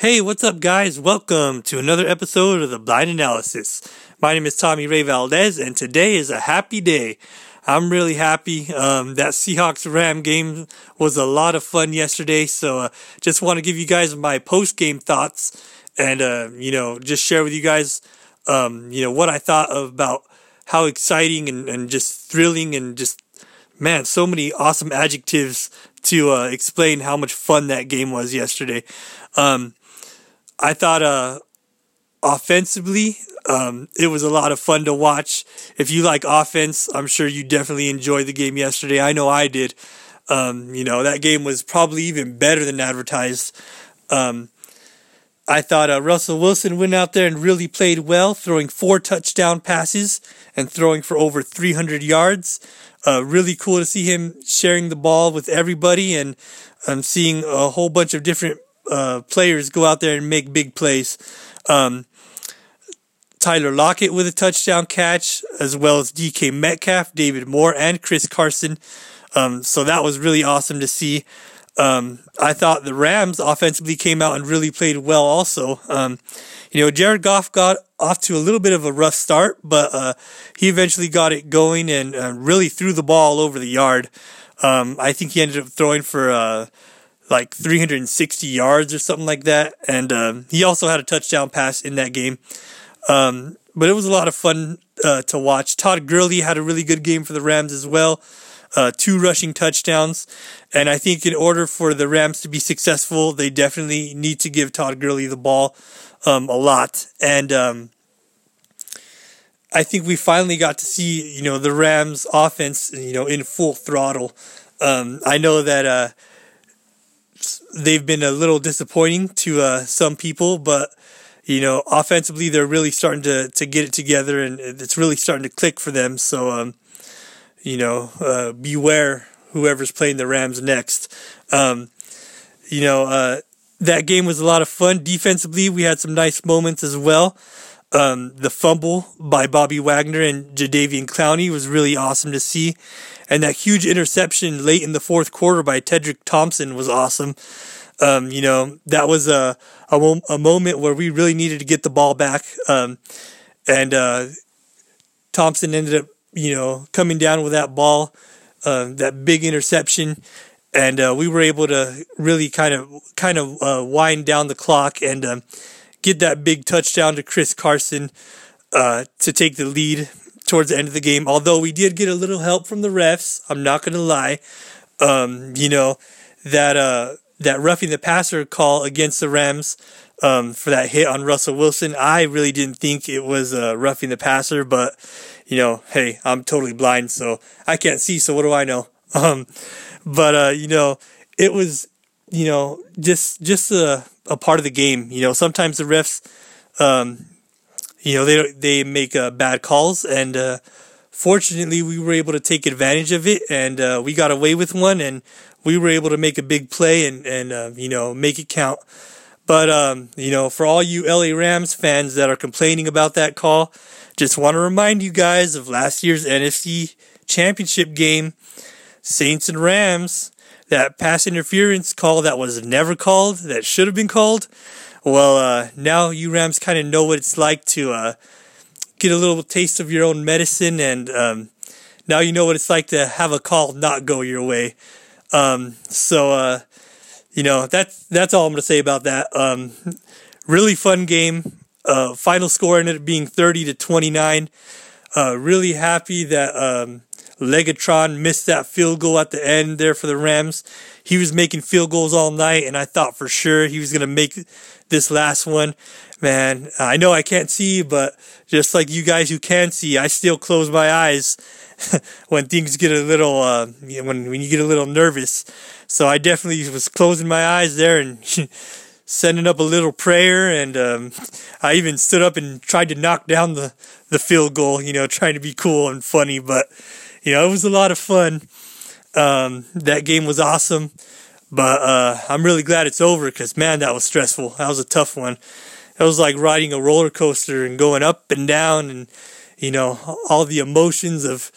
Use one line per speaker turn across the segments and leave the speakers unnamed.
Hey, what's up, guys? Welcome to another episode of the Blind Analysis. My name is Tommy Ray Valdez, and today is a happy day. I'm really happy. Um, that Seahawks Ram game was a lot of fun yesterday, so uh, just want to give you guys my post game thoughts and, uh, you know, just share with you guys, um, you know, what I thought about how exciting and, and just thrilling and just, man, so many awesome adjectives to uh, explain how much fun that game was yesterday. Um, I thought uh, offensively, um, it was a lot of fun to watch. If you like offense, I'm sure you definitely enjoyed the game yesterday. I know I did. Um, you know, that game was probably even better than advertised. Um, I thought uh, Russell Wilson went out there and really played well, throwing four touchdown passes and throwing for over 300 yards. Uh, really cool to see him sharing the ball with everybody and um, seeing a whole bunch of different uh, players go out there and make big plays. Um, Tyler Lockett with a touchdown catch, as well as DK Metcalf, David Moore, and Chris Carson. Um, so that was really awesome to see. Um, I thought the Rams offensively came out and really played well also. Um, you know, Jared Goff got off to a little bit of a rough start, but uh, he eventually got it going and uh, really threw the ball all over the yard. Um, I think he ended up throwing for uh, like 360 yards or something like that. And um, he also had a touchdown pass in that game. Um, but it was a lot of fun uh, to watch. Todd Gurley had a really good game for the Rams as well. Uh, two rushing touchdowns. And I think in order for the Rams to be successful, they definitely need to give Todd Gurley the ball um, a lot. And um, I think we finally got to see, you know, the Rams offense, you know, in full throttle. Um, I know that uh, they've been a little disappointing to uh, some people, but you know, offensively they're really starting to to get it together, and it's really starting to click for them. So, um, you know, uh, beware whoever's playing the Rams next. Um, you know, uh, that game was a lot of fun. Defensively, we had some nice moments as well. Um, the fumble by Bobby Wagner and Jadeveon Clowney was really awesome to see. And that huge interception late in the fourth quarter by Tedric Thompson was awesome. Um, you know, that was a, a, a, moment where we really needed to get the ball back. Um, and uh, Thompson ended up, you know, coming down with that ball, uh, that big interception. And uh, we were able to really kind of kind of uh, wind down the clock and um, get that big touchdown to Chris Carson uh, to take the lead towards the end of the game. Although we did get a little help from the refs, I'm not going to lie. Um, you know that uh, that roughing the passer call against the Rams um, for that hit on Russell Wilson. I really didn't think it was uh, roughing the passer, but you know, hey, I'm totally blind, so I can't see. So what do I know? Um, but uh, you know, it was you know just just a a part of the game. You know, sometimes the refs, um, you know, they they make uh, bad calls, and uh, fortunately, we were able to take advantage of it, and uh, we got away with one, and we were able to make a big play and and uh, you know make it count. But um, you know, for all you LA Rams fans that are complaining about that call, just want to remind you guys of last year's NFC Championship game, Saints and Rams that pass interference call that was never called, that should have been called. Well, uh, now you Rams kind of know what it's like to uh, get a little taste of your own medicine, and um, now you know what it's like to have a call not go your way. Um, so, uh, you know, that's that's all I'm going to say about that. Um, really fun game. Uh, final score ended up being 30 to 29. Uh, really happy that um, Legatron missed that field goal at the end there for the Rams. He was making field goals all night, and I thought for sure he was going to make this last one. Man, I know I can't see, but just like you guys who can see, I still close my eyes when things get a little, uh, when, when you get a little nervous. So I definitely was closing my eyes there and sending up a little prayer. And um, I even stood up and tried to knock down the, the field goal, you know, trying to be cool and funny. But you know, it was a lot of fun. Um, that game was awesome, but uh, I'm really glad it's over because man, that was stressful. That was a tough one. It was like riding a roller coaster and going up and down, and you know, all the emotions of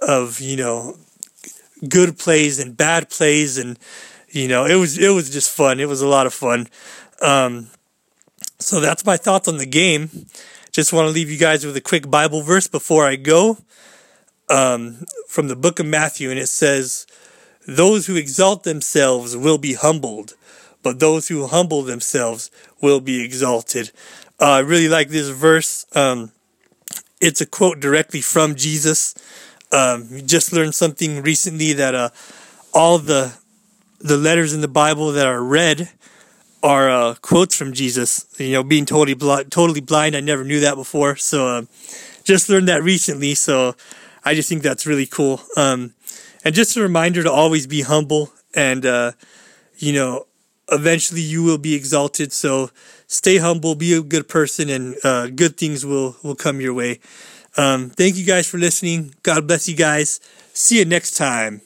of you know, good plays and bad plays, and you know, it was it was just fun. It was a lot of fun. Um, So that's my thoughts on the game. Just want to leave you guys with a quick Bible verse before I go. Um, from the book of Matthew, and it says, Those who exalt themselves will be humbled, but those who humble themselves will be exalted. Uh, I really like this verse. Um, it's a quote directly from Jesus. Um, just learned something recently that uh, all the the letters in the Bible that are red are uh, quotes from Jesus. You know, being totally bl- totally blind, I never knew that before. So, uh, just learned that recently. So, I just think that's really cool. Um, and just a reminder to always be humble, and uh, you know, eventually you will be exalted. So, stay humble, be a good person, and uh, good things will will come your way. Um, thank you guys for listening. God bless you guys. See you next time.